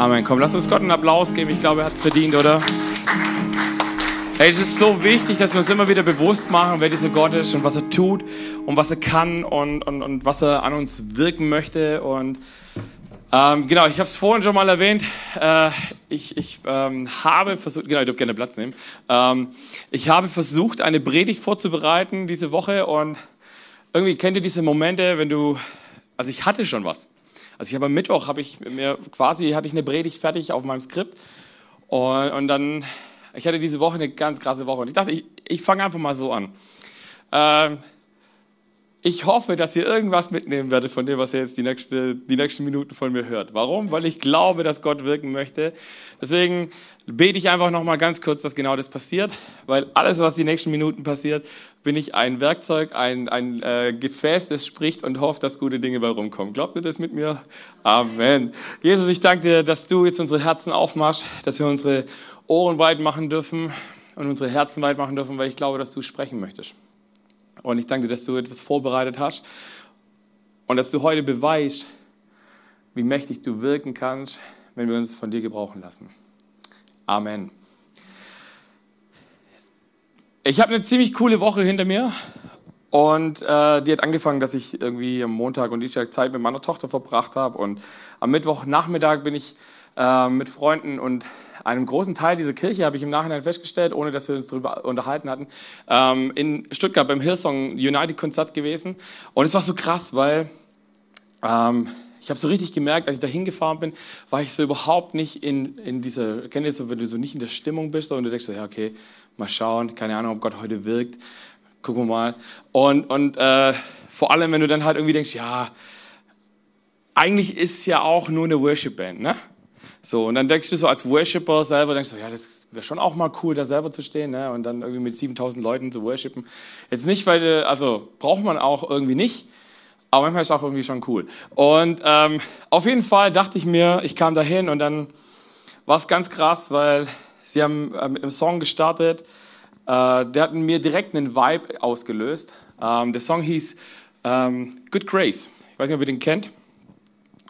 Amen. Komm, lass uns Gott einen Applaus geben. Ich glaube, er hat es verdient, oder? Hey, es ist so wichtig, dass wir uns immer wieder bewusst machen, wer dieser Gott ist und was er tut und was er kann und, und, und was er an uns wirken möchte. Und ähm, genau, ich habe es vorhin schon mal erwähnt. Äh, ich ich ähm, habe versucht, genau, ihr dürft gerne Platz nehmen. Ähm, ich habe versucht, eine Predigt vorzubereiten diese Woche und irgendwie kennt ihr diese Momente, wenn du, also ich hatte schon was. Also ich habe am Mittwoch habe ich mir quasi hatte ich eine Predigt fertig auf meinem Skript und, und dann ich hatte diese Woche eine ganz krasse Woche und ich dachte, ich, ich fange einfach mal so an. Ähm, ich hoffe, dass ihr irgendwas mitnehmen werdet von dem, was ihr jetzt die, nächste, die nächsten Minuten von mir hört. Warum? Weil ich glaube, dass Gott wirken möchte. Deswegen bete ich einfach noch mal ganz kurz, dass genau das passiert, weil alles, was die nächsten Minuten passiert, bin ich ein Werkzeug, ein, ein äh, Gefäß, das spricht und hofft, dass gute Dinge bei rumkommen. Glaubt ihr das mit mir? Amen. Jesus, ich danke dir, dass du jetzt unsere Herzen aufmachst, dass wir unsere Ohren weit machen dürfen und unsere Herzen weit machen dürfen, weil ich glaube, dass du sprechen möchtest. Und ich danke dir, dass du etwas vorbereitet hast und dass du heute beweist, wie mächtig du wirken kannst, wenn wir uns von dir gebrauchen lassen. Amen. Ich habe eine ziemlich coole Woche hinter mir und äh, die hat angefangen, dass ich irgendwie am Montag und Dienstag Zeit mit meiner Tochter verbracht habe und am Mittwochnachmittag bin ich äh, mit Freunden und einem großen Teil dieser Kirche, habe ich im Nachhinein festgestellt, ohne dass wir uns darüber unterhalten hatten, ähm, in Stuttgart beim Hillsong United Konzert gewesen. Und es war so krass, weil ähm, ich habe so richtig gemerkt, als ich da hingefahren bin, war ich so überhaupt nicht in, in dieser, kennt ihr so, wenn du so nicht in der Stimmung bist und du denkst so, ja, okay, mal schauen, keine Ahnung, ob Gott heute wirkt, gucken wir mal. Und, und äh, vor allem, wenn du dann halt irgendwie denkst, ja, eigentlich ist es ja auch nur eine Worship-Band, ne? So, und dann denkst du so als Worshipper selber, denkst du, ja, das wäre schon auch mal cool, da selber zu stehen, ne? und dann irgendwie mit 7000 Leuten zu worshipen. Jetzt nicht, weil, also braucht man auch irgendwie nicht, aber manchmal ist es auch irgendwie schon cool. Und ähm, auf jeden Fall dachte ich mir, ich kam dahin und dann war es ganz krass, weil sie haben äh, mit einem Song gestartet, äh, der hat mir direkt einen Vibe ausgelöst. Ähm, der Song hieß ähm, Good Grace. Ich weiß nicht, ob ihr den kennt.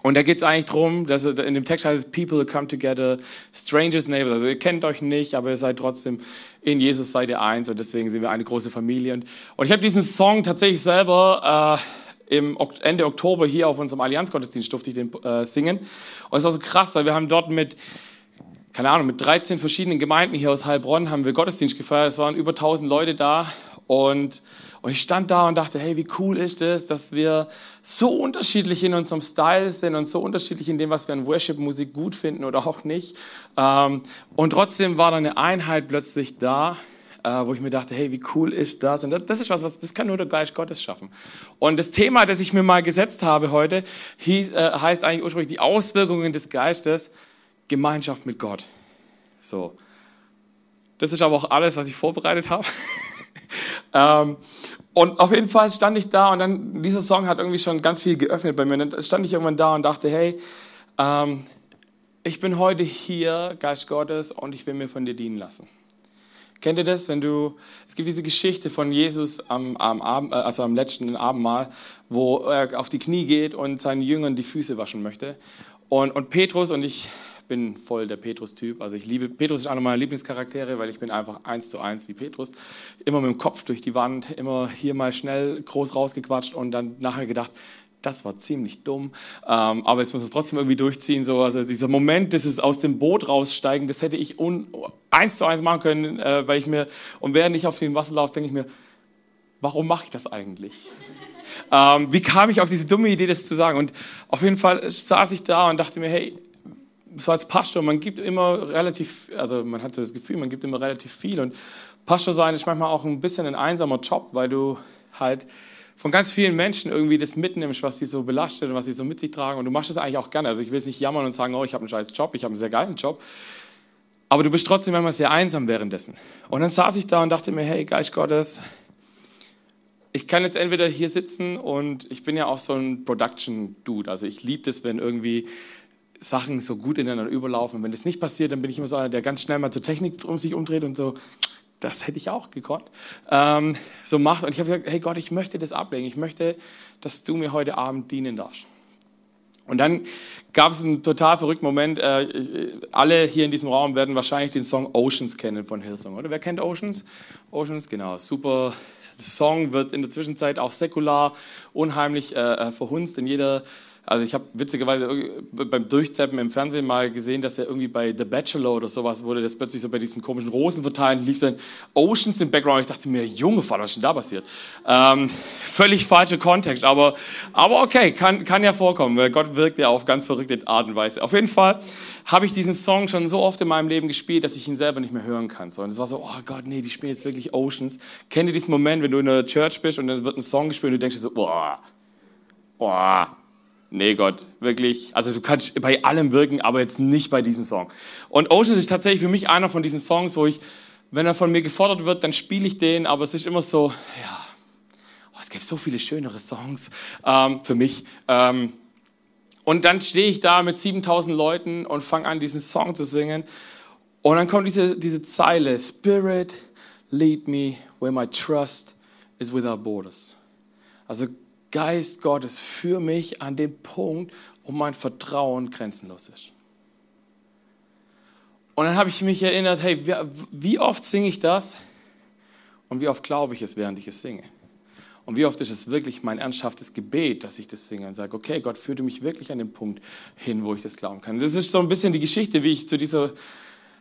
Und da geht es eigentlich darum, dass in dem Text heißt es, People come together, strangers, neighbors. Also ihr kennt euch nicht, aber ihr seid trotzdem in Jesus seid ihr eins und deswegen sind wir eine große Familie. Und, und ich habe diesen Song tatsächlich selber äh, im Ende Oktober hier auf unserem Allianzgottesdienst durfte ich den äh, singen. Und es war so krass, weil wir haben dort mit keine Ahnung, mit 13 verschiedenen Gemeinden hier aus Heilbronn haben wir Gottesdienst gefeiert. Es waren über 1000 Leute da und und ich stand da und dachte, hey, wie cool ist es, dass wir so unterschiedlich in unserem Style sind und so unterschiedlich in dem, was wir an Worship-Musik gut finden oder auch nicht. Ähm, und trotzdem war da eine Einheit plötzlich da, äh, wo ich mir dachte, hey, wie cool ist das? Und das ist was, was das kann nur der Geist Gottes schaffen. Und das Thema, das ich mir mal gesetzt habe heute, äh, heißt eigentlich ursprünglich die Auswirkungen des Geistes, Gemeinschaft mit Gott. So. Das ist aber auch alles, was ich vorbereitet habe. Ähm, und auf jeden Fall stand ich da und dann, dieser Song hat irgendwie schon ganz viel geöffnet bei mir. Und dann stand ich irgendwann da und dachte, hey, ähm, ich bin heute hier, Geist Gottes, und ich will mir von dir dienen lassen. Kennt ihr das, wenn du, es gibt diese Geschichte von Jesus am, am, Abend, äh, also am letzten Abendmahl, wo er auf die Knie geht und seinen Jüngern die Füße waschen möchte. Und, und Petrus und ich bin voll der Petrus-Typ. Also ich liebe, Petrus ist einer meiner Lieblingscharaktere, weil ich bin einfach eins zu eins wie Petrus. Immer mit dem Kopf durch die Wand, immer hier mal schnell groß rausgequatscht und dann nachher gedacht, das war ziemlich dumm, ähm, aber jetzt muss es trotzdem irgendwie durchziehen. So. Also dieser Moment, ist aus dem Boot raussteigen, das hätte ich un, eins zu eins machen können, äh, weil ich mir, und während ich auf dem Wasser laufe, denke ich mir, warum mache ich das eigentlich? ähm, wie kam ich auf diese dumme Idee, das zu sagen? Und auf jeden Fall saß ich da und dachte mir, hey, so als Pastor, man gibt immer relativ, also man hat so das Gefühl, man gibt immer relativ viel und Pastor sein ist manchmal auch ein bisschen ein einsamer Job, weil du halt von ganz vielen Menschen irgendwie das mitnimmst, was sie so belastet und was sie so mit sich tragen und du machst das eigentlich auch gerne. Also ich will es nicht jammern und sagen, oh, ich habe einen scheiß Job, ich habe einen sehr geilen Job, aber du bist trotzdem manchmal sehr einsam währenddessen. Und dann saß ich da und dachte mir, hey, Geist Gottes, ich kann jetzt entweder hier sitzen und ich bin ja auch so ein Production-Dude. Also ich liebe das, wenn irgendwie Sachen so gut ineinander überlaufen. Und wenn das nicht passiert, dann bin ich immer so einer, der ganz schnell mal zur Technik um sich umdreht und so, das hätte ich auch gekonnt, ähm, so macht. Und ich habe gesagt, hey Gott, ich möchte das ablegen. Ich möchte, dass du mir heute Abend dienen darfst. Und dann gab es einen total verrückten Moment. Äh, alle hier in diesem Raum werden wahrscheinlich den Song Oceans kennen von Hillsong, oder? Wer kennt Oceans? Oceans, genau, super. Song wird in der Zwischenzeit auch säkular unheimlich äh, äh verhunzt in jeder also ich habe witzigerweise beim Durchzeppen im Fernsehen mal gesehen, dass er irgendwie bei The Bachelor oder sowas wurde, das plötzlich so bei diesem komischen Rosenverteilen lief dann Oceans im Background. Ich dachte mir, Junge Vater, was ist denn da passiert? Ähm, völlig falscher Kontext, aber, aber okay, kann, kann ja vorkommen, Gott wirkt ja auf ganz verrückte Art und Weise. Auf jeden Fall habe ich diesen Song schon so oft in meinem Leben gespielt, dass ich ihn selber nicht mehr hören kann. So, und es war so, oh Gott, nee, die spielen jetzt wirklich Oceans. Kennt ihr diesen Moment, wenn du in der Church bist und dann wird ein Song gespielt und du denkst dir so, boah, boah, nee Gott, wirklich, also du kannst bei allem wirken, aber jetzt nicht bei diesem Song. Und Oceans ist tatsächlich für mich einer von diesen Songs, wo ich, wenn er von mir gefordert wird, dann spiele ich den, aber es ist immer so, ja, oh, es gibt so viele schönere Songs ähm, für mich. Ähm, und dann stehe ich da mit 7000 Leuten und fange an, diesen Song zu singen. Und dann kommt diese, diese Zeile, Spirit, lead me where my trust is without borders. Also Geist Gottes für mich an den Punkt, wo mein Vertrauen grenzenlos ist. Und dann habe ich mich erinnert, hey, wie oft singe ich das und wie oft glaube ich es, während ich es singe? Und wie oft ist es wirklich mein ernsthaftes Gebet, dass ich das singe und sage, okay, Gott führte mich wirklich an den Punkt hin, wo ich das glauben kann. Das ist so ein bisschen die Geschichte, wie ich zu, dieser,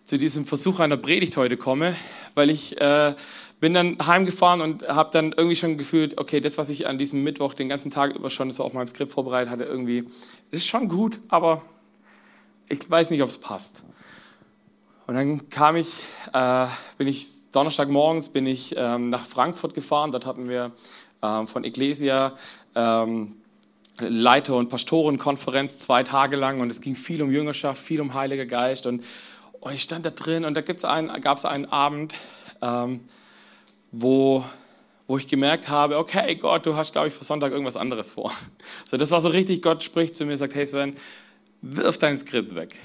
zu diesem Versuch einer Predigt heute komme, weil ich äh, bin dann heimgefahren und habe dann irgendwie schon gefühlt, okay, das, was ich an diesem Mittwoch den ganzen Tag über schon so auf meinem Skript vorbereitet hatte, irgendwie ist schon gut, aber ich weiß nicht, ob es passt. Und dann kam ich, äh, bin ich Donnerstagmorgens bin ich ähm, nach Frankfurt gefahren. Dort hatten wir ähm, von Ecclesia ähm, Leiter- und Pastorenkonferenz zwei Tage lang und es ging viel um Jüngerschaft, viel um Heiliger Geist und, und ich stand da drin und da gibt's einen, gab es einen Abend, ähm, wo, wo ich gemerkt habe, okay, Gott, du hast, glaube ich, für Sonntag irgendwas anderes vor. So, das war so richtig, Gott spricht zu mir und sagt, hey Sven, wirf dein Skript weg.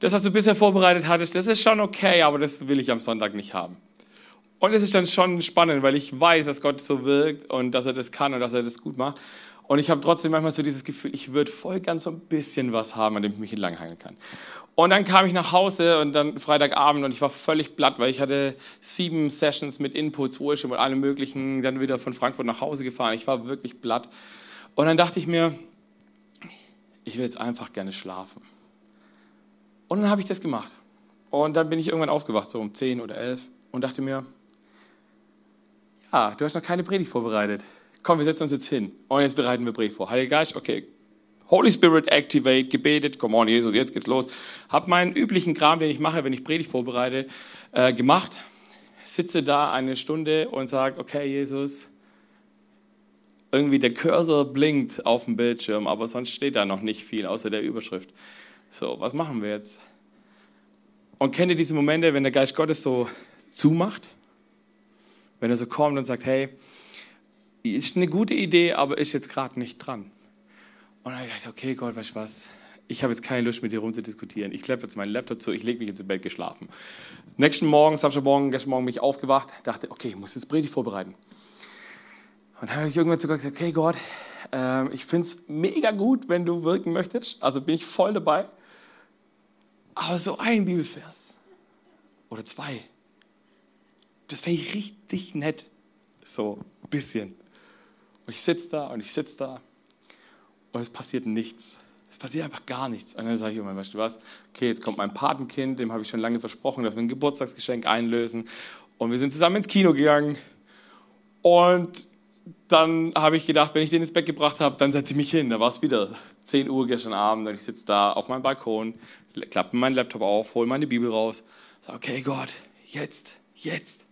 Das, was du bisher vorbereitet hattest, das ist schon okay, aber das will ich am Sonntag nicht haben. Und es ist dann schon spannend, weil ich weiß, dass Gott so wirkt und dass er das kann und dass er das gut macht. Und ich habe trotzdem manchmal so dieses Gefühl, ich würde voll ganz so ein bisschen was haben, an dem ich mich entlanghangeln kann. Und dann kam ich nach Hause und dann Freitagabend und ich war völlig platt, weil ich hatte sieben Sessions mit Inputs, Worship und allem möglichen, dann wieder von Frankfurt nach Hause gefahren. Ich war wirklich platt. Und dann dachte ich mir, ich will jetzt einfach gerne schlafen. Und dann habe ich das gemacht. Und dann bin ich irgendwann aufgewacht, so um zehn oder elf, und dachte mir, ja, du hast noch keine Predigt vorbereitet. Komm, wir setzen uns jetzt hin. Und jetzt bereiten wir Predigt vor. Heiliger Geist, okay, Holy Spirit activate, gebetet, come on Jesus, jetzt geht's los. Hab meinen üblichen Kram, den ich mache, wenn ich Predigt vorbereite, äh, gemacht. Sitze da eine Stunde und sage, okay Jesus, irgendwie der Cursor blinkt auf dem Bildschirm, aber sonst steht da noch nicht viel außer der Überschrift. So, was machen wir jetzt? Und kennt ihr diese Momente, wenn der Geist Gottes so zumacht? Wenn er so kommt und sagt, hey, ist eine gute Idee, aber ist jetzt gerade nicht dran. Und dann habe ich gedacht, okay, Gott, weißt du was? Ich habe jetzt keine Lust, mit dir rumzudiskutieren. Ich klappe jetzt meinen Laptop zu, ich lege mich ins Bett geschlafen. Nächsten Morgen, Samstagmorgen, gestern Morgen bin ich aufgewacht, dachte, okay, ich muss jetzt Predigt vorbereiten. Und dann habe ich irgendwann sogar gesagt, okay, Gott, äh, ich finde es mega gut, wenn du wirken möchtest. Also bin ich voll dabei. Aber so ein Bibelvers oder zwei, das wäre richtig nett. So ein bisschen. Und ich sitze da und ich sitze da und es passiert nichts. Es passiert einfach gar nichts. Und dann sage ich immer, weißt du was, okay, jetzt kommt mein Patenkind, dem habe ich schon lange versprochen, dass wir ein Geburtstagsgeschenk einlösen. Und wir sind zusammen ins Kino gegangen. Und dann habe ich gedacht, wenn ich den ins Bett gebracht habe, dann setze ich mich hin. Da war es wieder 10 Uhr gestern Abend und ich sitze da auf meinem Balkon, klappe meinen Laptop auf, hole meine Bibel raus, sage, okay Gott, jetzt, jetzt.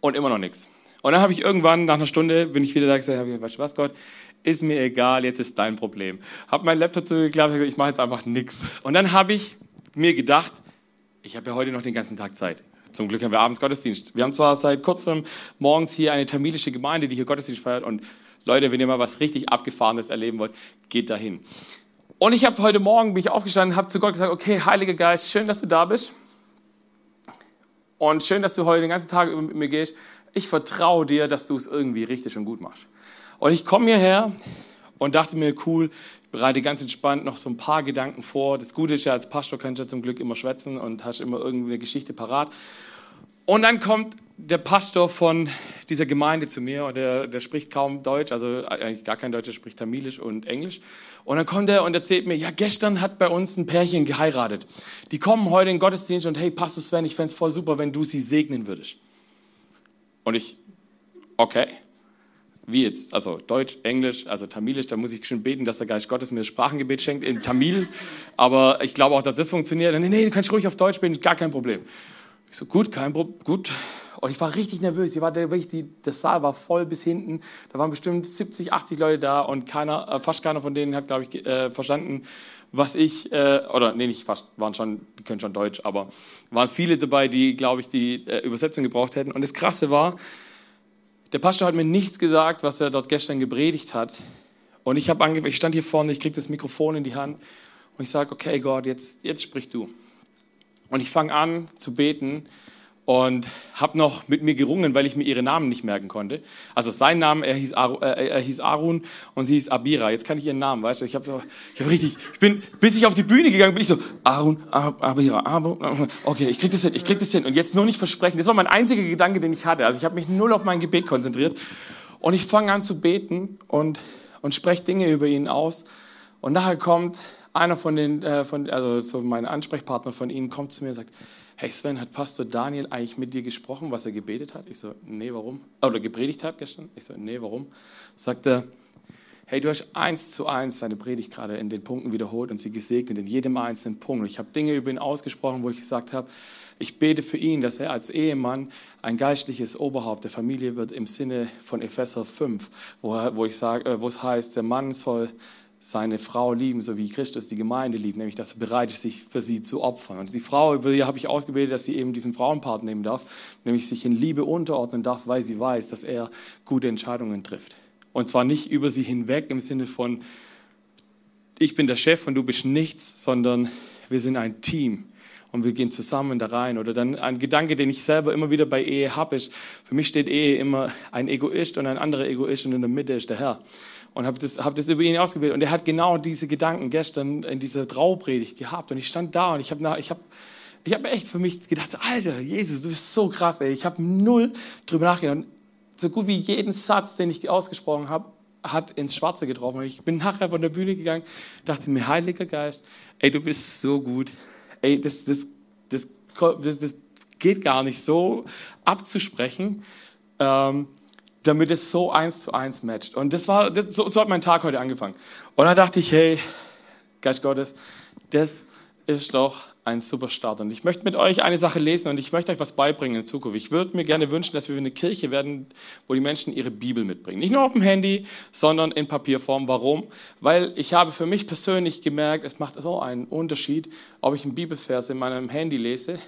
Und immer noch nichts. Und dann habe ich irgendwann, nach einer Stunde, bin ich wieder da gesagt, habe ich, du was, Gott, ist mir egal, jetzt ist dein Problem. Habe mein Laptop zugeklappt, ich mache jetzt einfach nichts. Und dann habe ich mir gedacht, ich habe ja heute noch den ganzen Tag Zeit. Zum Glück haben wir abends Gottesdienst. Wir haben zwar seit kurzem morgens hier eine tamilische Gemeinde, die hier Gottesdienst feiert. Und Leute, wenn ihr mal was richtig Abgefahrenes erleben wollt, geht dahin. Und ich habe heute Morgen, bin ich aufgestanden, habe zu Gott gesagt, okay, Heiliger Geist, schön, dass du da bist. Und schön, dass du heute den ganzen Tag mit mir gehst. Ich vertraue dir, dass du es irgendwie richtig und gut machst. Und ich komme hierher und dachte mir, cool, ich bereite ganz entspannt noch so ein paar Gedanken vor. Das Gute ist ja, als Pastor kannst du ja zum Glück immer schwätzen und hast immer irgendeine Geschichte parat. Und dann kommt der Pastor von dieser Gemeinde zu mir und der, der spricht kaum Deutsch, also eigentlich gar kein Deutsch, er spricht Tamilisch und Englisch. Und dann kommt er und erzählt mir, ja, gestern hat bei uns ein Pärchen geheiratet. Die kommen heute in den Gottesdienst und hey, Pastor Sven, ich fände es voll super, wenn du sie segnen würdest. Und ich, okay. Wie jetzt? Also Deutsch, Englisch, also Tamilisch, da muss ich schon beten, dass der Geist Gottes mir Sprachengebet schenkt in Tamil. Aber ich glaube auch, dass das funktioniert. Nee, nee, du kannst ruhig auf Deutsch beten, gar kein Problem. Ich so, gut, kein Problem, gut. Und ich war richtig nervös. Ich war wirklich, die, das Saal war voll bis hinten. Da waren bestimmt 70, 80 Leute da und keiner, äh, fast keiner von denen hat, glaube ich, äh, verstanden, was ich, äh, oder nee, nicht fast, waren schon, die können schon Deutsch, aber waren viele dabei, die, glaube ich, die äh, Übersetzung gebraucht hätten. Und das Krasse war, der Pastor hat mir nichts gesagt, was er dort gestern gepredigt hat. Und ich habe angefangen, ich stand hier vorne, ich kriege das Mikrofon in die Hand und ich sage, okay Gott, jetzt, jetzt sprich du. Und ich fange an zu beten und habe noch mit mir gerungen, weil ich mir ihre Namen nicht merken konnte. Also sein Name, er hieß, Arun, äh, er hieß Arun und sie hieß Abira. Jetzt kann ich ihren Namen, weißt du? Ich habe so, ich habe richtig, ich bin, bis ich auf die Bühne gegangen bin, ich so Arun, Abira, Arun, okay, ich krieg das hin, ich krieg das hin und jetzt nur nicht versprechen. Das war mein einziger Gedanke, den ich hatte. Also ich habe mich null auf mein Gebet konzentriert und ich fange an zu beten und und spreche Dinge über ihn aus und nachher kommt einer von den, äh, von, also so mein Ansprechpartner von Ihnen kommt zu mir und sagt, hey Sven, hat Pastor Daniel eigentlich mit dir gesprochen, was er gebetet hat? Ich so, nee, warum? Oder gepredigt hat gestern? Ich so, nee, warum? Sagt er, hey, du hast eins zu eins seine Predigt gerade in den Punkten wiederholt und sie gesegnet in jedem einzelnen Punkt. Und ich habe Dinge über ihn ausgesprochen, wo ich gesagt habe, ich bete für ihn, dass er als Ehemann ein geistliches Oberhaupt der Familie wird im Sinne von Epheser 5, wo, wo, ich sage, äh, wo es heißt, der Mann soll seine Frau lieben, so wie Christus die Gemeinde liebt, nämlich dass er bereit ist, sich für sie zu opfern. Und die Frau, über die habe ich ausgebildet, dass sie eben diesen Frauenpart nehmen darf, nämlich sich in Liebe unterordnen darf, weil sie weiß, dass er gute Entscheidungen trifft. Und zwar nicht über sie hinweg im Sinne von, ich bin der Chef und du bist nichts, sondern wir sind ein Team und wir gehen zusammen da rein. Oder dann ein Gedanke, den ich selber immer wieder bei Ehe habe, ist, für mich steht Ehe immer ein Egoist und ein anderer Egoist und in der Mitte ist der Herr und habe das, hab das über ihn ausgebildet. Und er hat genau diese Gedanken gestern in dieser Traupredigt gehabt. Und ich stand da und ich habe ich hab, ich hab echt für mich gedacht, Alter, Jesus, du bist so krass, ey. Ich habe null drüber nachgedacht. So gut wie jeden Satz, den ich ausgesprochen habe, hat ins Schwarze getroffen. Ich bin nachher von der Bühne gegangen, dachte mir, Heiliger Geist, ey, du bist so gut. Ey, das, das, das, das, das geht gar nicht so abzusprechen. Ähm, damit es so eins zu eins matcht. Und das war, das, so, so hat mein Tag heute angefangen. Und dann dachte ich, hey, Geist Gottes, das ist doch ein super Start. Und ich möchte mit euch eine Sache lesen und ich möchte euch was beibringen in Zukunft. Ich würde mir gerne wünschen, dass wir eine Kirche werden, wo die Menschen ihre Bibel mitbringen. Nicht nur auf dem Handy, sondern in Papierform. Warum? Weil ich habe für mich persönlich gemerkt, es macht so einen Unterschied, ob ich einen Bibelvers in meinem Handy lese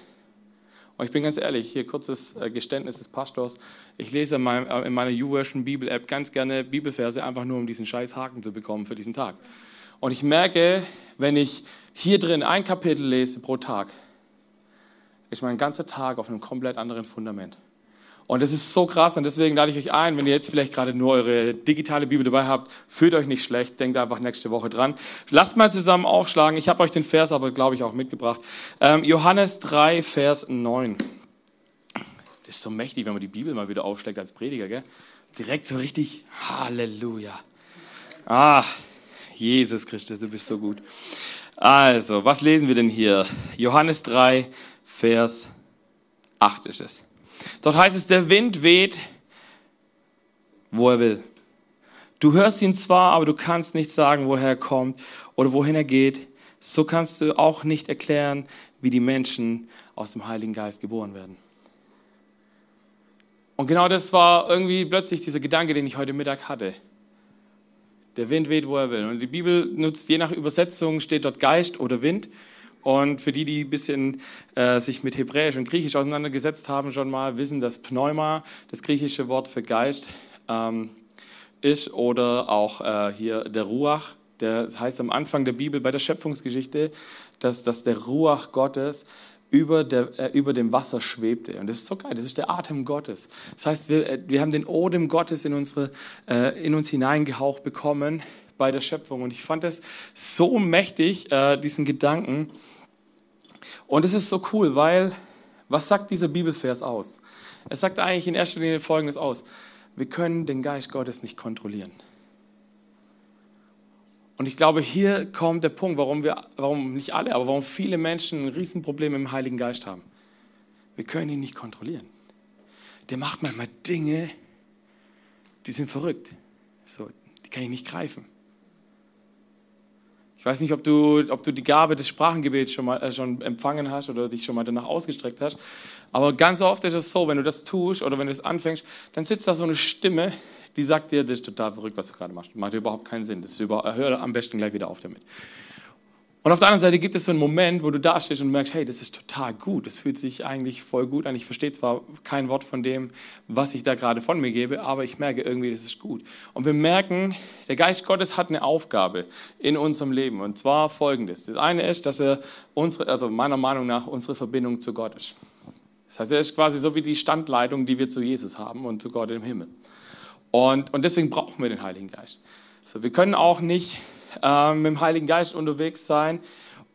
und ich bin ganz ehrlich, hier kurzes äh, Geständnis des Pastors. Ich lese in, meinem, äh, in meiner YouVersion Bibel-App ganz gerne Bibelverse, einfach nur um diesen scheiß Haken zu bekommen für diesen Tag. Und ich merke, wenn ich hier drin ein Kapitel lese pro Tag, ist mein ganzer Tag auf einem komplett anderen Fundament. Und das ist so krass und deswegen lade ich euch ein, wenn ihr jetzt vielleicht gerade nur eure digitale Bibel dabei habt, fühlt euch nicht schlecht, denkt einfach nächste Woche dran. Lasst mal zusammen aufschlagen. Ich habe euch den Vers aber, glaube ich, auch mitgebracht. Ähm, Johannes 3, Vers 9. Das ist so mächtig, wenn man die Bibel mal wieder aufschlägt als Prediger, gell? Direkt so richtig Halleluja. Ah, Jesus Christus, du bist so gut. Also, was lesen wir denn hier? Johannes 3, Vers 8 ist es. Dort heißt es, der Wind weht, wo er will. Du hörst ihn zwar, aber du kannst nicht sagen, woher er kommt oder wohin er geht. So kannst du auch nicht erklären, wie die Menschen aus dem Heiligen Geist geboren werden. Und genau das war irgendwie plötzlich dieser Gedanke, den ich heute Mittag hatte. Der Wind weht, wo er will. Und die Bibel nutzt je nach Übersetzung, steht dort Geist oder Wind. Und für die, die ein bisschen äh, sich mit Hebräisch und Griechisch auseinandergesetzt haben, schon mal wissen, dass Pneuma das griechische Wort für Geist ähm, ist oder auch äh, hier der Ruach. Der heißt am Anfang der Bibel bei der Schöpfungsgeschichte, dass, dass der Ruach Gottes über, der, äh, über dem Wasser schwebte. Und das ist so geil, das ist der Atem Gottes. Das heißt, wir, äh, wir haben den Odem Gottes in, unsere, äh, in uns hineingehaucht bekommen bei der Schöpfung. Und ich fand das so mächtig, äh, diesen Gedanken. Und es ist so cool, weil was sagt dieser Bibelvers aus? Es sagt eigentlich in erster Linie Folgendes aus. Wir können den Geist Gottes nicht kontrollieren. Und ich glaube, hier kommt der Punkt, warum wir, warum nicht alle, aber warum viele Menschen ein Riesenproblem im Heiligen Geist haben. Wir können ihn nicht kontrollieren. Der macht manchmal Dinge, die sind verrückt. So, die kann ich nicht greifen. Ich weiß nicht, ob du, ob du die Gabe des Sprachengebets schon mal äh, schon empfangen hast oder dich schon mal danach ausgestreckt hast. Aber ganz oft ist es so, wenn du das tust oder wenn du es anfängst, dann sitzt da so eine Stimme, die sagt dir, das ist total verrückt, was du gerade machst. Macht überhaupt keinen Sinn. Das über, hör am besten gleich wieder auf damit. Und auf der anderen Seite gibt es so einen Moment, wo du da stehst und merkst, hey, das ist total gut. Das fühlt sich eigentlich voll gut an. Ich verstehe zwar kein Wort von dem, was ich da gerade von mir gebe, aber ich merke irgendwie, das ist gut. Und wir merken, der Geist Gottes hat eine Aufgabe in unserem Leben. Und zwar folgendes. Das eine ist, dass er unsere, also meiner Meinung nach, unsere Verbindung zu Gott ist. Das heißt, er ist quasi so wie die Standleitung, die wir zu Jesus haben und zu Gott im Himmel. Und, und deswegen brauchen wir den Heiligen Geist. So, wir können auch nicht äh, mit dem Heiligen Geist unterwegs sein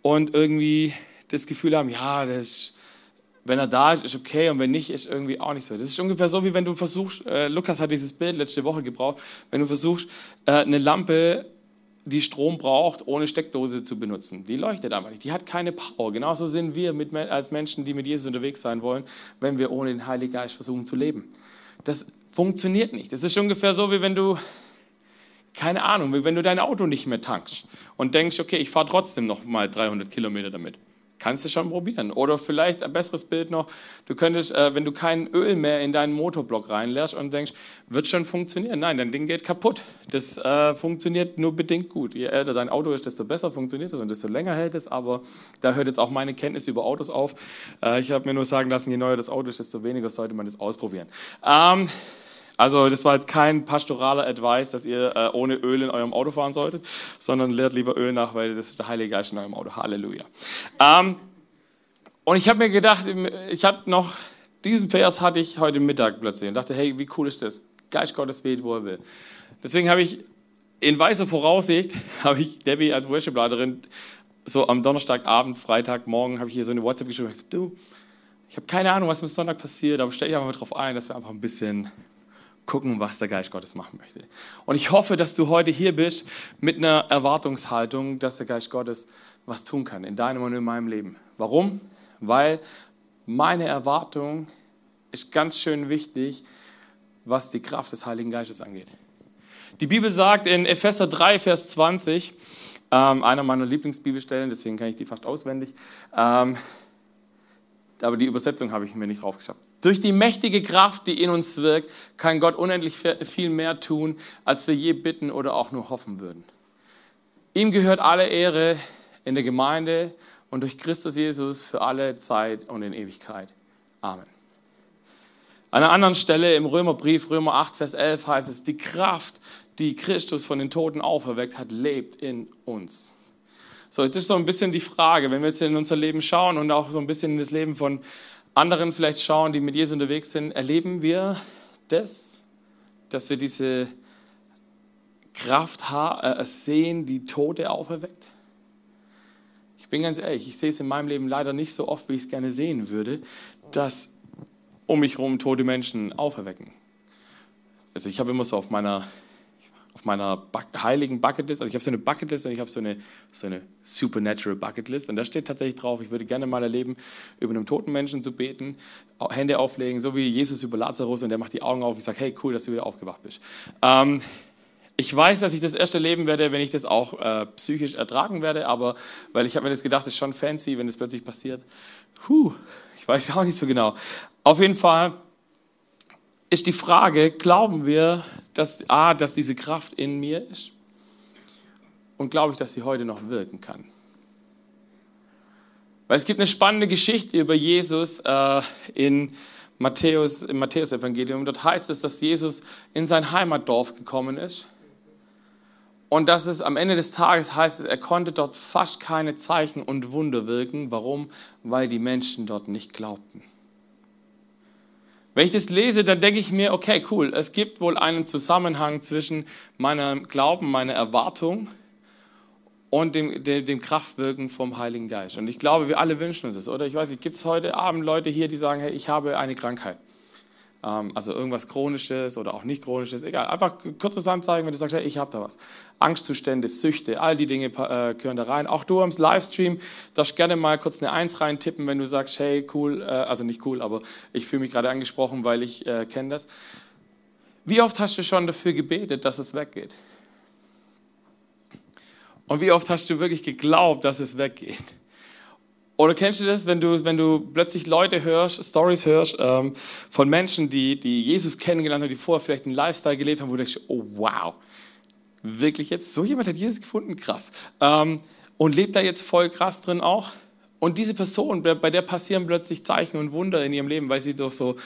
und irgendwie das Gefühl haben, ja, das, wenn er da ist, ist okay und wenn nicht, ist irgendwie auch nicht so. Das ist ungefähr so, wie wenn du versuchst, äh, Lukas hat dieses Bild letzte Woche gebraucht, wenn du versuchst, äh, eine Lampe, die Strom braucht, ohne Steckdose zu benutzen. Die leuchtet einfach nicht, die hat keine Power. Genauso sind wir mit, als Menschen, die mit Jesus unterwegs sein wollen, wenn wir ohne den Heiligen Geist versuchen zu leben. Das funktioniert nicht. Das ist ungefähr so, wie wenn du keine Ahnung, wenn du dein Auto nicht mehr tankst und denkst, okay, ich fahre trotzdem noch mal 300 Kilometer damit. Kannst du schon probieren. Oder vielleicht ein besseres Bild noch, du könntest, äh, wenn du kein Öl mehr in deinen Motorblock reinlässt und denkst, wird schon funktionieren. Nein, dein Ding geht kaputt. Das äh, funktioniert nur bedingt gut. Je älter dein Auto ist, desto besser funktioniert es und desto länger hält es. Aber da hört jetzt auch meine Kenntnis über Autos auf. Äh, ich habe mir nur sagen lassen, je neuer das Auto ist, desto weniger sollte man das ausprobieren. Ähm, also das war jetzt kein pastoraler Advice, dass ihr äh, ohne Öl in eurem Auto fahren solltet, sondern lehrt lieber Öl nach, weil das ist der Heilige Geist in eurem Auto. Halleluja. Ähm, und ich habe mir gedacht, ich habe noch, diesen Vers hatte ich heute Mittag plötzlich und dachte, hey, wie cool ist das? Geist Gottes weht, wo er will. Deswegen habe ich in weißer Voraussicht, habe ich Debbie als Worship-Leiterin so am Donnerstagabend, Freitagmorgen, habe ich hier so eine WhatsApp geschrieben, du, ich habe keine Ahnung, was am Sonntag passiert, aber stell dich einfach mal drauf ein, dass wir einfach ein bisschen gucken, was der Geist Gottes machen möchte. Und ich hoffe, dass du heute hier bist mit einer Erwartungshaltung, dass der Geist Gottes was tun kann in deinem und in meinem Leben. Warum? Weil meine Erwartung ist ganz schön wichtig, was die Kraft des Heiligen Geistes angeht. Die Bibel sagt in Epheser 3, Vers 20, ähm, einer meiner Lieblingsbibelstellen, deswegen kann ich die fast auswendig, ähm, aber die Übersetzung habe ich mir nicht drauf geschafft. Durch die mächtige Kraft, die in uns wirkt, kann Gott unendlich viel mehr tun, als wir je bitten oder auch nur hoffen würden. Ihm gehört alle Ehre in der Gemeinde und durch Christus Jesus für alle Zeit und in Ewigkeit. Amen. An einer anderen Stelle im Römerbrief, Römer 8, Vers 11 heißt es, die Kraft, die Christus von den Toten auferweckt hat, lebt in uns. So, jetzt ist so ein bisschen die Frage, wenn wir jetzt in unser Leben schauen und auch so ein bisschen in das Leben von anderen vielleicht schauen, die mit Jesus unterwegs sind, erleben wir das, dass wir diese Kraft äh, sehen, die Tote auferweckt? Ich bin ganz ehrlich, ich sehe es in meinem Leben leider nicht so oft, wie ich es gerne sehen würde, dass um mich herum tote Menschen auferwecken. Also ich habe immer so auf meiner auf meiner heiligen Bucketlist, also ich habe so eine Bucketlist und ich habe so eine, so eine Supernatural Bucketlist und da steht tatsächlich drauf, ich würde gerne mal erleben, über einen toten Menschen zu beten, Hände auflegen, so wie Jesus über Lazarus und der macht die Augen auf und sagt, hey cool, dass du wieder aufgewacht bist. Ähm, ich weiß, dass ich das erst erleben werde, wenn ich das auch äh, psychisch ertragen werde, aber weil ich habe mir das gedacht, das ist schon fancy, wenn das plötzlich passiert. Puh, ich weiß auch nicht so genau. Auf jeden Fall ist die Frage, glauben wir, dass, A, dass diese Kraft in mir ist und glaube ich, dass sie heute noch wirken kann. Weil es gibt eine spannende Geschichte über Jesus äh, in Matthäus, im Matthäus-Evangelium. Dort heißt es, dass Jesus in sein Heimatdorf gekommen ist. Und dass es am Ende des Tages heißt, er konnte dort fast keine Zeichen und Wunder wirken. Warum? Weil die Menschen dort nicht glaubten. Wenn ich das lese, dann denke ich mir, okay, cool, es gibt wohl einen Zusammenhang zwischen meinem Glauben, meiner Erwartung und dem, dem, dem Kraftwirken vom Heiligen Geist. Und ich glaube, wir alle wünschen uns das, oder? Ich weiß nicht, gibt es heute Abend Leute hier, die sagen, hey, ich habe eine Krankheit? Ähm, also irgendwas Chronisches oder auch nicht Chronisches, egal. Einfach kurzes Anzeigen, wenn du sagst, hey, ich habe da was. Angstzustände, Süchte, all die Dinge äh, gehören da rein. Auch du am Livestream darfst gerne mal kurz eine Eins reintippen, wenn du sagst, hey, cool, äh, also nicht cool, aber ich fühle mich gerade angesprochen, weil ich äh, kenne das. Wie oft hast du schon dafür gebetet, dass es weggeht? Und wie oft hast du wirklich geglaubt, dass es weggeht? Oder kennst du das, wenn du, wenn du plötzlich Leute hörst, Stories hörst ähm, von Menschen, die, die Jesus kennengelernt haben, die vorher vielleicht einen Lifestyle gelebt haben, wo du denkst, oh wow, wirklich jetzt? So jemand hat Jesus gefunden? Krass. Ähm, und lebt da jetzt voll krass drin auch? Und diese Person, bei der passieren plötzlich Zeichen und Wunder in ihrem Leben, weil sie doch so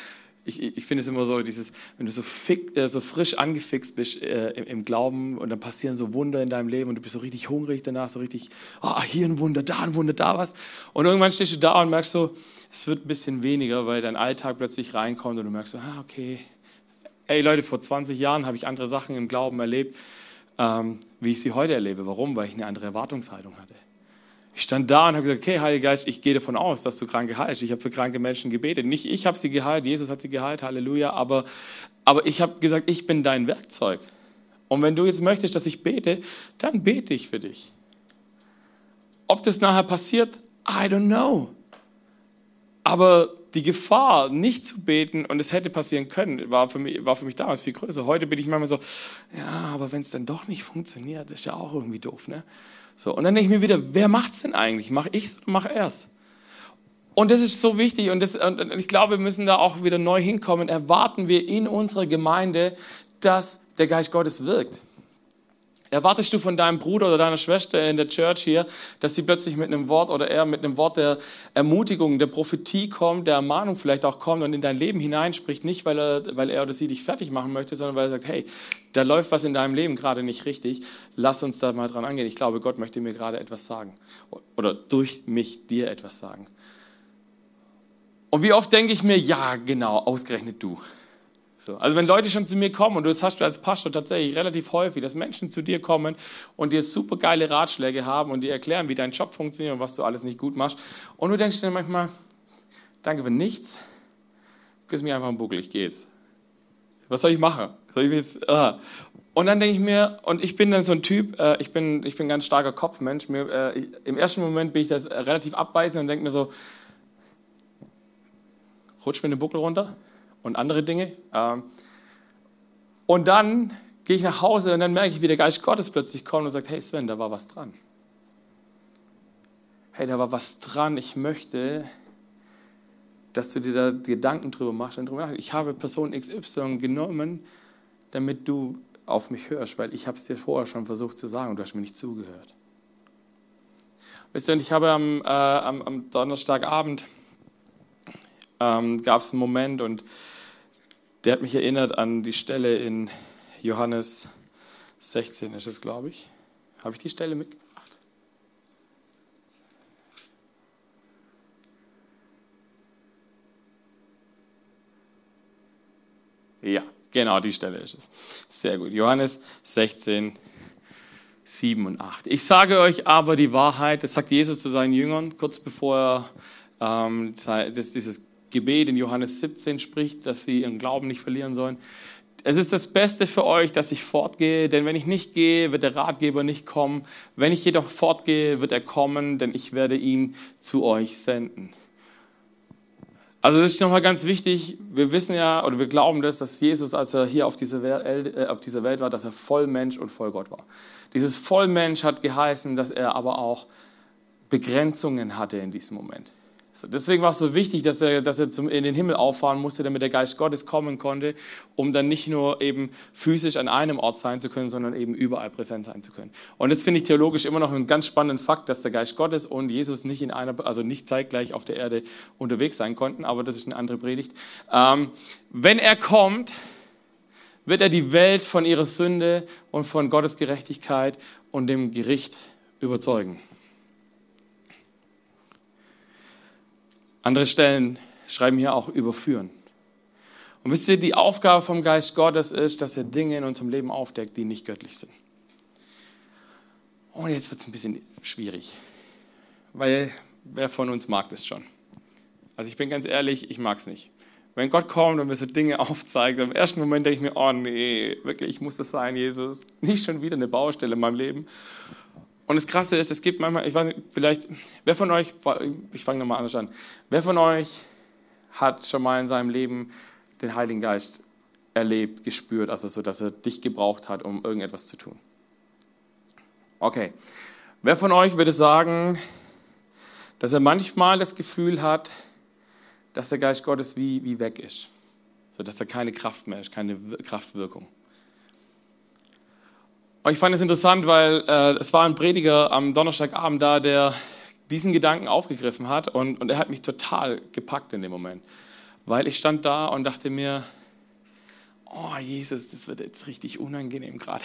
ich, ich finde es immer so, dieses, wenn du so, fick, äh, so frisch angefixt bist äh, im, im, Glauben und dann passieren so Wunder in deinem Leben und du bist so richtig hungrig danach, so richtig, oh, hier ein Wunder, da ein Wunder, da was. Und irgendwann stehst du da und merkst so, es wird ein bisschen weniger, weil dein Alltag plötzlich reinkommt und du merkst so, ah, okay. Ey Leute, vor 20 Jahren habe ich andere Sachen im Glauben erlebt, ähm, wie ich sie heute erlebe. Warum? Weil ich eine andere Erwartungshaltung hatte. Ich stand da und habe gesagt, okay, Heiliger Geist, ich gehe davon aus, dass du Kranke heilst. Ich habe für kranke Menschen gebetet. Nicht ich habe sie geheilt, Jesus hat sie geheilt, Halleluja, aber, aber ich habe gesagt, ich bin dein Werkzeug. Und wenn du jetzt möchtest, dass ich bete, dann bete ich für dich. Ob das nachher passiert, I don't know. Aber die Gefahr, nicht zu beten, und es hätte passieren können, war für mich, war für mich damals viel größer. Heute bin ich manchmal so, ja, aber wenn es dann doch nicht funktioniert, ist ja auch irgendwie doof, ne? So, und dann denke ich mir wieder, wer macht's denn eigentlich? Mach ich's oder mach er's? Und das ist so wichtig und, das, und ich glaube, wir müssen da auch wieder neu hinkommen. Erwarten wir in unserer Gemeinde, dass der Geist Gottes wirkt. Erwartest du von deinem Bruder oder deiner Schwester in der Church hier, dass sie plötzlich mit einem Wort oder er mit einem Wort der Ermutigung, der Prophetie kommt, der Ermahnung vielleicht auch kommt und in dein Leben hineinspricht, nicht weil er, weil er oder sie dich fertig machen möchte, sondern weil er sagt, hey, da läuft was in deinem Leben gerade nicht richtig, lass uns da mal dran angehen. Ich glaube, Gott möchte mir gerade etwas sagen oder durch mich dir etwas sagen. Und wie oft denke ich mir, ja, genau, ausgerechnet du. So, also wenn Leute schon zu mir kommen, und das hast du als Pastor tatsächlich relativ häufig, dass Menschen zu dir kommen und dir super geile Ratschläge haben und dir erklären, wie dein Job funktioniert und was du alles nicht gut machst. Und du denkst dir manchmal, danke für nichts, küss mich einfach im Buckel, ich gehe jetzt. Was soll ich machen? Soll ich jetzt, uh. Und dann denke ich mir, und ich bin dann so ein Typ, äh, ich, bin, ich bin ein ganz starker Kopfmensch. Mir, äh, ich, Im ersten Moment bin ich das relativ abweisend und denke mir so, rutsch mir den Buckel runter und andere Dinge. Ähm, und dann gehe ich nach Hause und dann merke ich, wie der Geist Gottes plötzlich kommt und sagt, hey Sven, da war was dran. Hey, da war was dran. Ich möchte, dass du dir da Gedanken drüber machst und drüber. Ich habe Person XY genommen, damit du auf mich hörst, weil ich habe es dir vorher schon versucht zu sagen und du hast mir nicht zugehört. Wisst ihr, ich habe am, äh, am, am Donnerstagabend ähm, gab es einen Moment und der hat mich erinnert an die Stelle in Johannes 16, ist es, glaube ich. Habe ich die Stelle mitgebracht? Ja, genau, die Stelle ist es. Sehr gut. Johannes 16, 7 und 8. Ich sage euch aber die Wahrheit, das sagt Jesus zu seinen Jüngern, kurz bevor er ähm, dieses Gebet in Johannes 17 spricht, dass sie ihren Glauben nicht verlieren sollen. Es ist das Beste für euch, dass ich fortgehe, denn wenn ich nicht gehe, wird der Ratgeber nicht kommen. Wenn ich jedoch fortgehe, wird er kommen, denn ich werde ihn zu euch senden. Also das ist nochmal ganz wichtig. Wir wissen ja oder wir glauben das, dass Jesus, als er hier auf dieser, Welt, äh, auf dieser Welt war, dass er voll Mensch und voll Gott war. Dieses Vollmensch hat geheißen, dass er aber auch Begrenzungen hatte in diesem Moment. So, deswegen war es so wichtig, dass er, dass er zum, in den Himmel auffahren musste, damit der Geist Gottes kommen konnte, um dann nicht nur eben physisch an einem Ort sein zu können, sondern eben überall präsent sein zu können. Und das finde ich theologisch immer noch einen ganz spannenden Fakt, dass der Geist Gottes und Jesus nicht in einer, also nicht zeitgleich auf der Erde unterwegs sein konnten, aber das ist eine andere Predigt. Ähm, wenn er kommt, wird er die Welt von ihrer Sünde und von Gottes Gerechtigkeit und dem Gericht überzeugen. Andere Stellen schreiben hier auch überführen. Und wisst ihr, die Aufgabe vom Geist Gottes ist, dass er Dinge in unserem Leben aufdeckt, die nicht göttlich sind. Und jetzt wird es ein bisschen schwierig, weil wer von uns mag das schon? Also ich bin ganz ehrlich, ich mag es nicht. Wenn Gott kommt und mir so Dinge aufzeigt, im ersten Moment denke ich mir, oh nee, wirklich, muss das sein, Jesus? Nicht schon wieder eine Baustelle in meinem Leben. Und das Krasse ist, es gibt manchmal, ich weiß nicht, vielleicht, wer von euch, ich fange nochmal anders an, wer von euch hat schon mal in seinem Leben den Heiligen Geist erlebt, gespürt, also so, dass er dich gebraucht hat, um irgendetwas zu tun? Okay. Wer von euch würde sagen, dass er manchmal das Gefühl hat, dass der Geist Gottes wie, wie weg ist? So, dass er keine Kraft mehr ist, keine Kraftwirkung. Und ich fand es interessant, weil äh, es war ein Prediger am Donnerstagabend da, der diesen Gedanken aufgegriffen hat und, und er hat mich total gepackt in dem Moment. Weil ich stand da und dachte mir, oh Jesus, das wird jetzt richtig unangenehm gerade.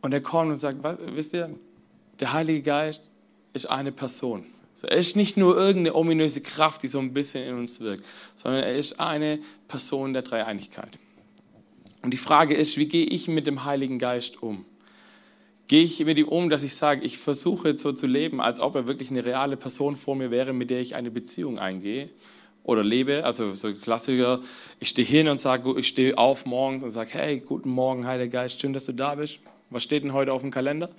Und er kommt und sagt, was, wisst ihr, der Heilige Geist ist eine Person. So, er ist nicht nur irgendeine ominöse Kraft, die so ein bisschen in uns wirkt, sondern er ist eine Person der Dreieinigkeit. Und die Frage ist, wie gehe ich mit dem Heiligen Geist um? Gehe ich mit ihm um, dass ich sage, ich versuche so zu leben, als ob er wirklich eine reale Person vor mir wäre, mit der ich eine Beziehung eingehe oder lebe? Also so ein Klassiker, ich stehe hin und sage, ich stehe auf morgens und sage, hey, guten Morgen, Heiliger Geist, schön, dass du da bist. Was steht denn heute auf dem Kalender?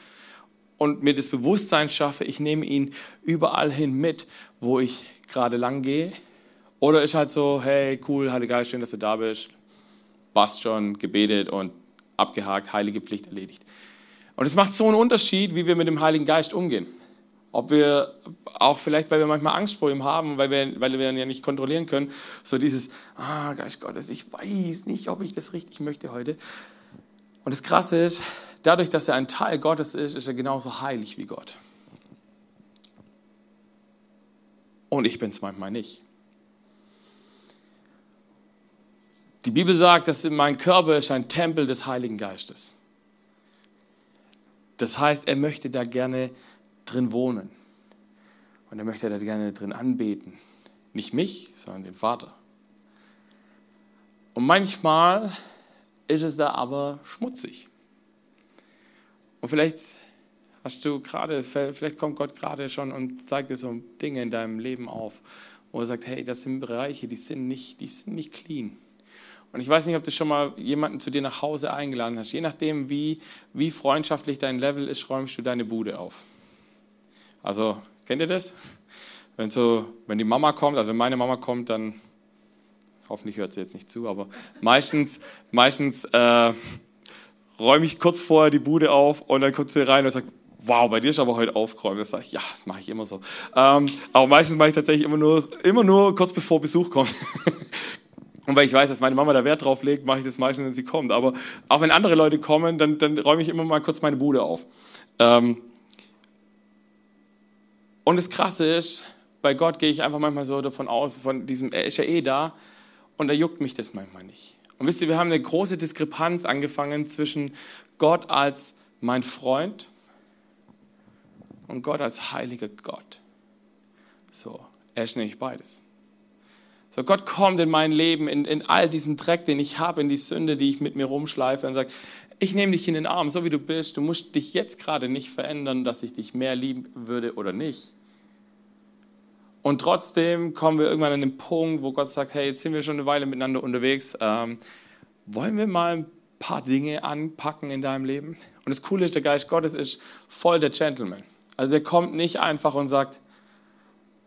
Und mir das Bewusstsein schaffe, ich nehme ihn überall hin mit, wo ich gerade lang gehe. Oder ist halt so, hey, cool, Heiliger Geist, schön, dass du da bist passt schon, gebetet und abgehakt, heilige Pflicht erledigt. Und es macht so einen Unterschied, wie wir mit dem Heiligen Geist umgehen. Ob wir auch vielleicht, weil wir manchmal Angst vor ihm haben, weil wir, weil wir ihn ja nicht kontrollieren können, so dieses, ah, Geist Gottes, ich weiß nicht, ob ich das richtig möchte heute. Und das Krasse ist, dadurch, dass er ein Teil Gottes ist, ist er genauso heilig wie Gott. Und ich bin es manchmal nicht. Die Bibel sagt, dass mein Körper ist ein Tempel des Heiligen Geistes. Das heißt, er möchte da gerne drin wohnen. Und er möchte da gerne drin anbeten. Nicht mich, sondern den Vater. Und manchmal ist es da aber schmutzig. Und vielleicht hast du gerade, vielleicht kommt Gott gerade schon und zeigt dir so Dinge in deinem Leben auf, wo er sagt, hey, das sind Bereiche, die sind nicht, die sind nicht clean. Und ich weiß nicht, ob du schon mal jemanden zu dir nach Hause eingeladen hast. Je nachdem, wie, wie freundschaftlich dein Level ist, räumst du deine Bude auf. Also, kennt ihr das? Wenn, so, wenn die Mama kommt, also wenn meine Mama kommt, dann, hoffentlich hört sie jetzt nicht zu, aber meistens, meistens äh, räume ich kurz vorher die Bude auf und dann kommt sie rein und sagt, wow, bei dir ist aber heute aufgeräumt. Das sage ich, ja, das mache ich immer so. Ähm, aber meistens mache ich tatsächlich immer nur, immer nur kurz bevor Besuch kommt. Und weil ich weiß, dass meine Mama da Wert drauf legt, mache ich das meistens, wenn sie kommt. Aber auch wenn andere Leute kommen, dann, dann räume ich immer mal kurz meine Bude auf. Ähm und das Krasse ist, bei Gott gehe ich einfach manchmal so davon aus, von diesem, er ist ja eh da und da juckt mich das manchmal nicht. Und wisst ihr, wir haben eine große Diskrepanz angefangen zwischen Gott als mein Freund und Gott als heiliger Gott. So, er ist nämlich beides. So, Gott kommt in mein Leben, in, in all diesen Dreck, den ich habe, in die Sünde, die ich mit mir rumschleife und sagt, ich nehme dich in den Arm, so wie du bist. Du musst dich jetzt gerade nicht verändern, dass ich dich mehr lieben würde oder nicht. Und trotzdem kommen wir irgendwann an den Punkt, wo Gott sagt, hey, jetzt sind wir schon eine Weile miteinander unterwegs. Ähm, wollen wir mal ein paar Dinge anpacken in deinem Leben? Und das Coole ist, der Geist Gottes ist voll der Gentleman. Also der kommt nicht einfach und sagt,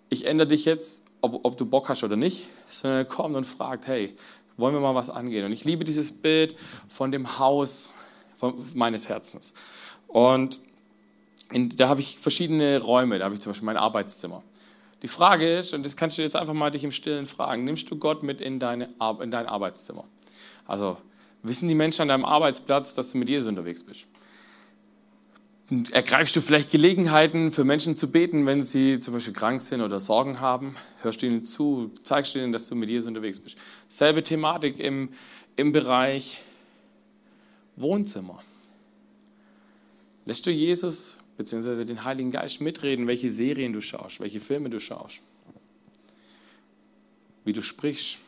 ich ändere dich jetzt ob, ob du Bock hast oder nicht, sondern er kommt und fragt, hey, wollen wir mal was angehen? Und ich liebe dieses Bild von dem Haus von, meines Herzens. Und in, da habe ich verschiedene Räume. Da habe ich zum Beispiel mein Arbeitszimmer. Die Frage ist, und das kannst du jetzt einfach mal dich im Stillen fragen, nimmst du Gott mit in, deine, in dein Arbeitszimmer? Also wissen die Menschen an deinem Arbeitsplatz, dass du mit Jesus unterwegs bist? Ergreifst du vielleicht Gelegenheiten, für Menschen zu beten, wenn sie zum Beispiel krank sind oder Sorgen haben? Hörst du ihnen zu? Zeigst du ihnen, dass du mit Jesus unterwegs bist? Selbe Thematik im, im Bereich Wohnzimmer. Lässt du Jesus bzw. den Heiligen Geist mitreden, welche Serien du schaust, welche Filme du schaust, wie du sprichst?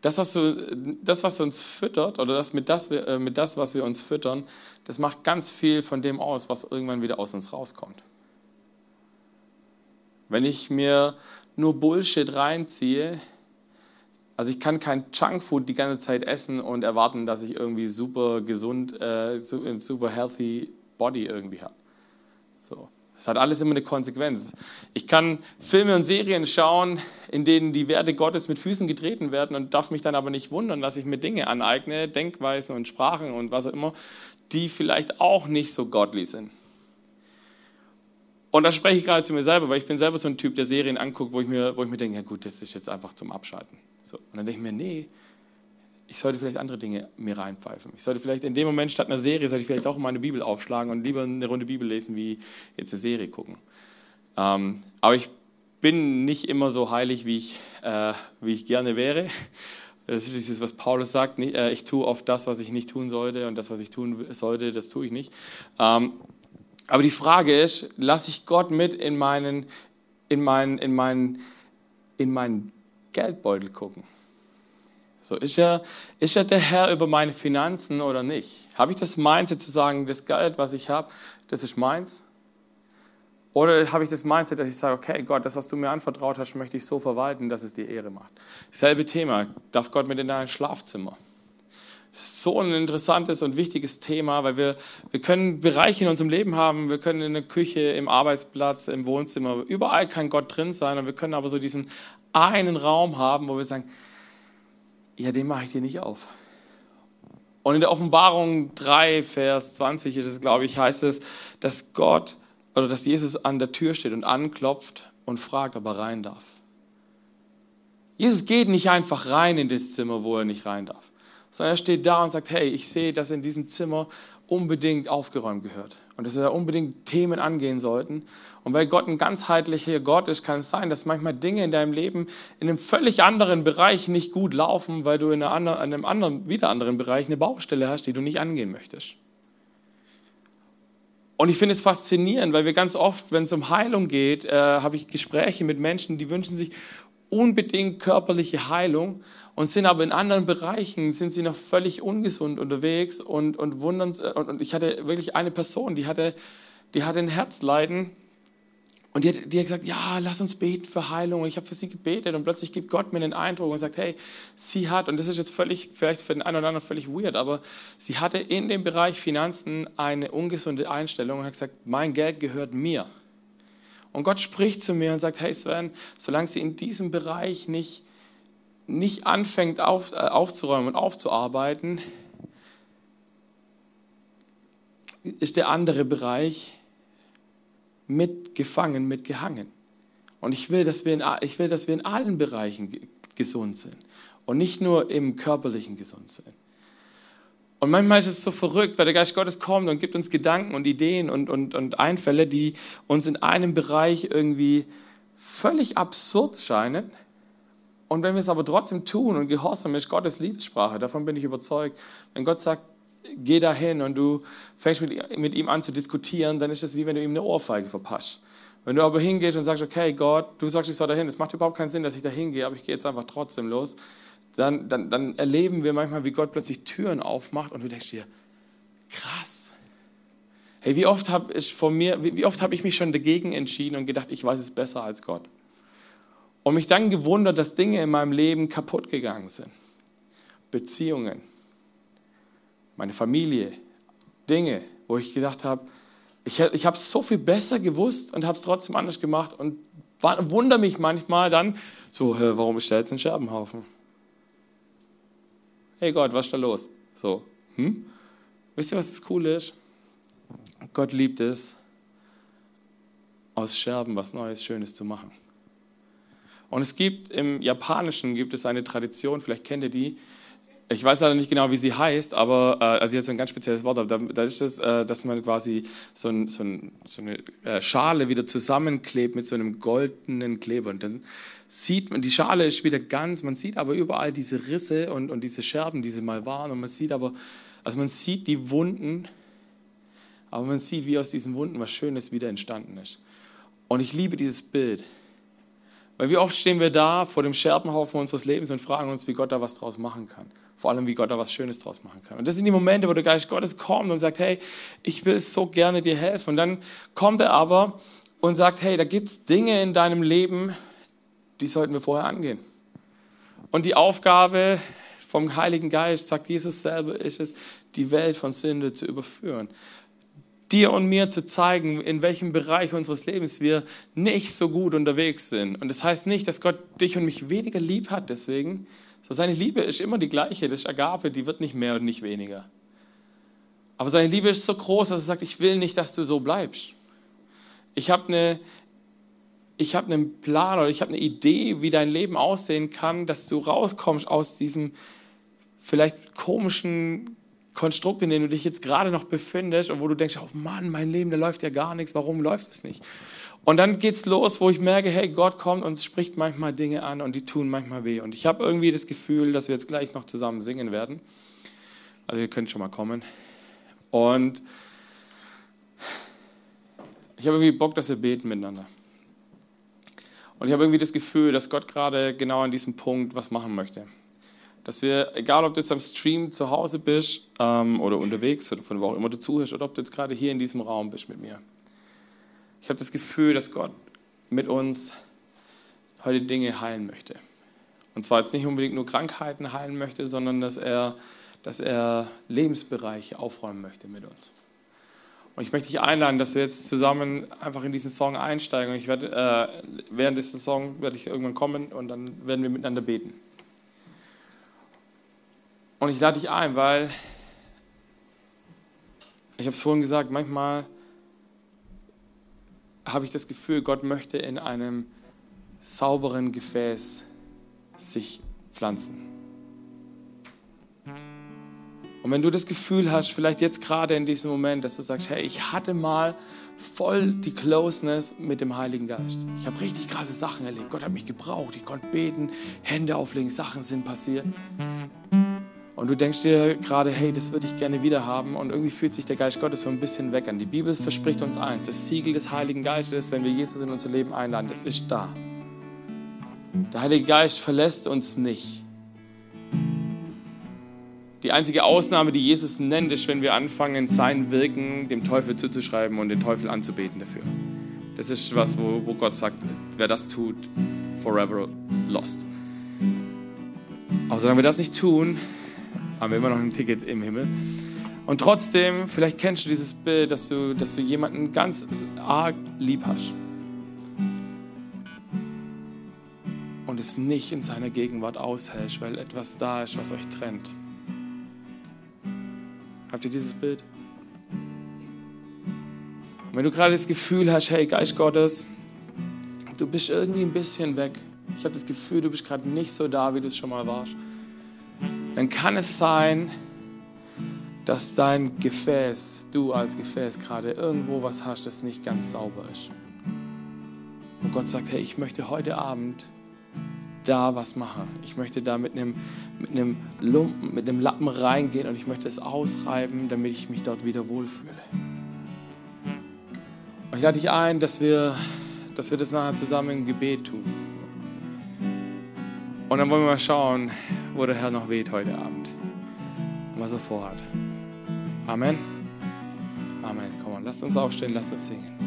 Das, was, du, das, was uns füttert, oder das mit, das, äh, mit das, was wir uns füttern, das macht ganz viel von dem aus, was irgendwann wieder aus uns rauskommt. Wenn ich mir nur Bullshit reinziehe, also ich kann kein Junkfood die ganze Zeit essen und erwarten, dass ich irgendwie super gesund, äh, super healthy Body irgendwie habe. Das hat alles immer eine Konsequenz. Ich kann Filme und Serien schauen, in denen die Werte Gottes mit Füßen getreten werden und darf mich dann aber nicht wundern, dass ich mir Dinge aneigne, Denkweisen und Sprachen und was auch immer, die vielleicht auch nicht so godly sind. Und da spreche ich gerade zu mir selber, weil ich bin selber so ein Typ, der Serien anguckt, wo ich mir, wo ich mir denke, ja gut, das ist jetzt einfach zum Abschalten. So. Und dann denke ich mir, nee, ich sollte vielleicht andere Dinge mir reinpfeifen. Ich sollte vielleicht in dem Moment statt einer Serie, sollte ich vielleicht auch meine Bibel aufschlagen und lieber eine Runde Bibel lesen, wie jetzt eine Serie gucken. Ähm, aber ich bin nicht immer so heilig, wie ich, äh, wie ich gerne wäre. Das ist dieses, was Paulus sagt, äh, ich tue oft das, was ich nicht tun sollte und das, was ich tun sollte, das tue ich nicht. Ähm, aber die Frage ist, lasse ich Gott mit in meinen, in meinen, in meinen, in meinen Geldbeutel gucken? So, ist er, ist er der Herr über meine Finanzen oder nicht? Habe ich das Mindset zu sagen, das Geld, was ich habe, das ist meins? Oder habe ich das Mindset, dass ich sage, okay, Gott, das, was du mir anvertraut hast, möchte ich so verwalten, dass es dir Ehre macht? Selbe Thema. Darf Gott mit in dein Schlafzimmer? So ein interessantes und wichtiges Thema, weil wir, wir können Bereiche in unserem Leben haben. Wir können in der Küche, im Arbeitsplatz, im Wohnzimmer, überall kann Gott drin sein. Und wir können aber so diesen einen Raum haben, wo wir sagen, ja, den mache ich dir nicht auf. Und in der Offenbarung 3, Vers 20 ist es, glaube ich, heißt es, dass Gott oder dass Jesus an der Tür steht und anklopft und fragt, ob er rein darf. Jesus geht nicht einfach rein in das Zimmer, wo er nicht rein darf, sondern er steht da und sagt, hey, ich sehe, dass in diesem Zimmer unbedingt aufgeräumt gehört und dass wir unbedingt Themen angehen sollten. Und weil Gott ein ganzheitlicher Gott ist, kann es sein, dass manchmal Dinge in deinem Leben in einem völlig anderen Bereich nicht gut laufen, weil du in einem anderen, wieder anderen Bereich eine Baustelle hast, die du nicht angehen möchtest. Und ich finde es faszinierend, weil wir ganz oft, wenn es um Heilung geht, äh, habe ich Gespräche mit Menschen, die wünschen sich unbedingt körperliche Heilung und sind aber in anderen Bereichen, sind sie noch völlig ungesund unterwegs und, und wundern, und, und ich hatte wirklich eine Person, die hatte, die hatte ein Herzleiden und die hat, die hat gesagt, ja, lass uns beten für Heilung. Und ich habe für sie gebetet und plötzlich gibt Gott mir den Eindruck und sagt, hey, sie hat, und das ist jetzt völlig, vielleicht für den einen oder anderen völlig weird, aber sie hatte in dem Bereich Finanzen eine ungesunde Einstellung und hat gesagt, mein Geld gehört mir. Und Gott spricht zu mir und sagt, hey Sven, solange sie in diesem Bereich nicht, nicht anfängt auf, äh, aufzuräumen und aufzuarbeiten, ist der andere Bereich mitgefangen, mitgehangen. Und ich will, dass wir in, ich will, dass wir in allen Bereichen gesund sind und nicht nur im körperlichen gesund sind. Und manchmal ist es so verrückt, weil der Geist Gottes kommt und gibt uns Gedanken und Ideen und, und, und Einfälle, die uns in einem Bereich irgendwie völlig absurd scheinen. Und wenn wir es aber trotzdem tun und gehorsam ist Gottes Liebessprache, davon bin ich überzeugt. Wenn Gott sagt, geh dahin und du fängst mit, mit ihm an zu diskutieren, dann ist es wie wenn du ihm eine Ohrfeige verpasst. Wenn du aber hingehst und sagst, okay, Gott, du sagst, ich soll dahin, es macht überhaupt keinen Sinn, dass ich da hingehe, aber ich gehe jetzt einfach trotzdem los, dann, dann, dann erleben wir manchmal, wie Gott plötzlich Türen aufmacht und du denkst dir, krass. Hey, wie oft habe ich wie oft habe ich mich schon dagegen entschieden und gedacht, ich weiß es besser als Gott. Und mich dann gewundert, dass Dinge in meinem Leben kaputt gegangen sind. Beziehungen, meine Familie, Dinge, wo ich gedacht habe, ich, ich habe es so viel besser gewusst und habe es trotzdem anders gemacht und wundere mich manchmal dann, so, warum ist da jetzt ein Scherbenhaufen? hey Gott, was ist da los? So, hm? Wisst ihr, was das Coole ist? Gott liebt es, aus Scherben was Neues, Schönes zu machen. Und es gibt im Japanischen gibt es eine Tradition, vielleicht kennt ihr die. Ich weiß leider nicht genau, wie sie heißt, aber äh, also jetzt ein ganz spezielles Wort. Aber da, da ist es, äh, dass man quasi so, ein, so, ein, so eine äh, Schale wieder zusammenklebt mit so einem goldenen Kleber. Und dann sieht man, die Schale ist wieder ganz, man sieht aber überall diese Risse und, und diese Scherben, die sie mal waren. Und man sieht aber, also man sieht die Wunden, aber man sieht, wie aus diesen Wunden was Schönes wieder entstanden ist. Und ich liebe dieses Bild, Weil wie oft stehen wir da vor dem Scherbenhaufen unseres Lebens und fragen uns, wie Gott da was draus machen kann. Vor allem, wie Gott da was Schönes draus machen kann. Und das sind die Momente, wo der Geist Gottes kommt und sagt, hey, ich will so gerne dir helfen. Und dann kommt er aber und sagt, hey, da gibt's Dinge in deinem Leben, die sollten wir vorher angehen. Und die Aufgabe vom Heiligen Geist, sagt Jesus selber, ist es, die Welt von Sünde zu überführen. Dir und mir zu zeigen, in welchem Bereich unseres Lebens wir nicht so gut unterwegs sind. Und das heißt nicht, dass Gott dich und mich weniger lieb hat deswegen. So seine Liebe ist immer die gleiche, das ist Agape, die wird nicht mehr und nicht weniger. Aber seine Liebe ist so groß, dass er sagt, ich will nicht, dass du so bleibst. Ich habe eine ich habe einen Plan oder ich habe eine Idee, wie dein Leben aussehen kann, dass du rauskommst aus diesem vielleicht komischen Konstrukt, in dem du dich jetzt gerade noch befindest und wo du denkst, oh Mann, mein Leben, da läuft ja gar nichts, warum läuft es nicht? Und dann geht's los, wo ich merke, hey, Gott kommt und spricht manchmal Dinge an und die tun manchmal weh. Und ich habe irgendwie das Gefühl, dass wir jetzt gleich noch zusammen singen werden. Also ihr könnt schon mal kommen. Und ich habe irgendwie Bock, dass wir beten miteinander. Und ich habe irgendwie das Gefühl, dass Gott gerade genau an diesem Punkt was machen möchte. Dass wir, egal ob du jetzt am Stream zu Hause bist ähm, oder unterwegs oder von wo auch immer du zuhörst oder ob du jetzt gerade hier in diesem Raum bist mit mir. Ich habe das Gefühl, dass Gott mit uns heute Dinge heilen möchte. Und zwar jetzt nicht unbedingt nur Krankheiten heilen möchte, sondern dass er, dass er Lebensbereiche aufräumen möchte mit uns. Und ich möchte dich einladen, dass wir jetzt zusammen einfach in diesen Song einsteigen. Und ich werde, äh, während dieses Song werde ich irgendwann kommen und dann werden wir miteinander beten. Und ich lade dich ein, weil ich habe es vorhin gesagt, manchmal habe ich das Gefühl, Gott möchte in einem sauberen Gefäß sich pflanzen. Und wenn du das Gefühl hast, vielleicht jetzt gerade in diesem Moment, dass du sagst, hey, ich hatte mal voll die Closeness mit dem Heiligen Geist. Ich habe richtig krasse Sachen erlebt. Gott hat mich gebraucht. Ich konnte beten, Hände auflegen, Sachen sind passiert. Und du denkst dir gerade, hey, das würde ich gerne wieder haben. Und irgendwie fühlt sich der Geist Gottes so ein bisschen weg an. Die Bibel verspricht uns eins: Das Siegel des Heiligen Geistes, wenn wir Jesus in unser Leben einladen, das ist da. Der Heilige Geist verlässt uns nicht. Die einzige Ausnahme, die Jesus nennt, ist, wenn wir anfangen, sein Wirken dem Teufel zuzuschreiben und den Teufel anzubeten dafür. Das ist was, wo, wo Gott sagt, wer das tut, forever lost. Aber solange wir das nicht tun, haben wir immer noch ein Ticket im Himmel. Und trotzdem, vielleicht kennst du dieses Bild, dass du, dass du jemanden ganz arg lieb hast. Und es nicht in seiner Gegenwart aushältst, weil etwas da ist, was euch trennt. Habt ihr dieses Bild? Und wenn du gerade das Gefühl hast, hey Geist Gottes, du bist irgendwie ein bisschen weg. Ich habe das Gefühl, du bist gerade nicht so da, wie du es schon mal warst. Dann kann es sein, dass dein Gefäß, du als Gefäß gerade irgendwo was hast, das nicht ganz sauber ist. Und Gott sagt, hey, ich möchte heute Abend da was machen. Ich möchte da mit einem, mit einem Lumpen, mit einem Lappen reingehen und ich möchte es ausreiben, damit ich mich dort wieder wohlfühle. Und ich lade dich ein, dass wir, dass wir das nachher zusammen im Gebet tun. Und dann wollen wir mal schauen, wo der Herr noch weht heute Abend. Und was er vorhat. Amen. Amen. Komm lasst uns aufstehen, lasst uns singen.